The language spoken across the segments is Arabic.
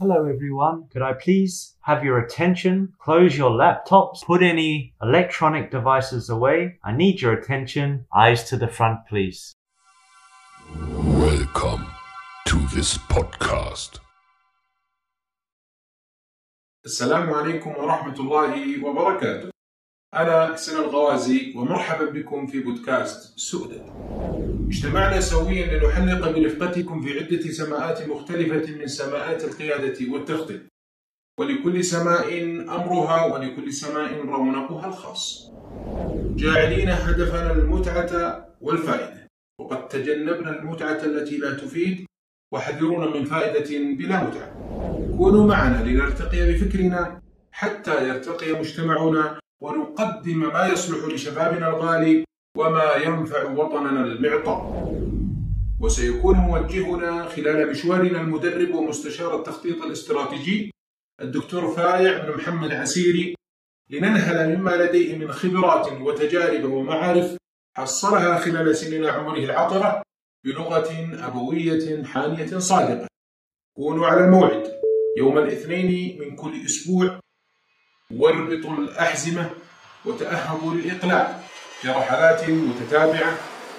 Hello everyone, could I please have your attention? Close your laptops, put any electronic devices away. I need your attention. Eyes to the front, please. Welcome to this podcast. Assalamu alaikum wa rahmatullahi wa barakatuh. أنا حسين الغوازي ومرحبا بكم في بودكاست سؤدد. اجتمعنا سويا لنحلق برفقتكم في عدة سماءات مختلفة من سماءات القيادة والتخطيط. ولكل سماء أمرها ولكل سماء رونقها الخاص. جاعلين هدفنا المتعة والفائدة. وقد تجنبنا المتعة التي لا تفيد وحذرونا من فائدة بلا متعة. كونوا معنا لنرتقي بفكرنا حتى يرتقي مجتمعنا ونقدم ما يصلح لشبابنا الغالي وما ينفع وطننا المعطاء. وسيكون موجهنا خلال مشوارنا المدرب ومستشار التخطيط الاستراتيجي الدكتور فايع بن محمد عسيري لننهل مما لديه من خبرات وتجارب ومعارف حصلها خلال سنين عمره العطرة بلغة أبوية حانية صادقة. كونوا على الموعد يوم الاثنين من كل أسبوع واربطوا الأحزمة وتأهبوا للإقلاع في رحلات متتابعة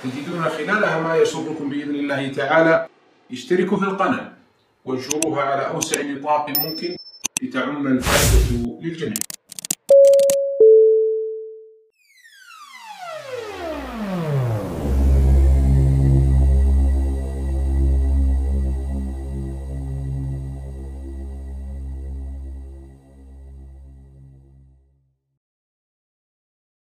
تجدون خلالها ما يسركم بإذن الله تعالى. اشتركوا في القناة وانشروها على أوسع نطاق ممكن لتعم الفائدة للجميع.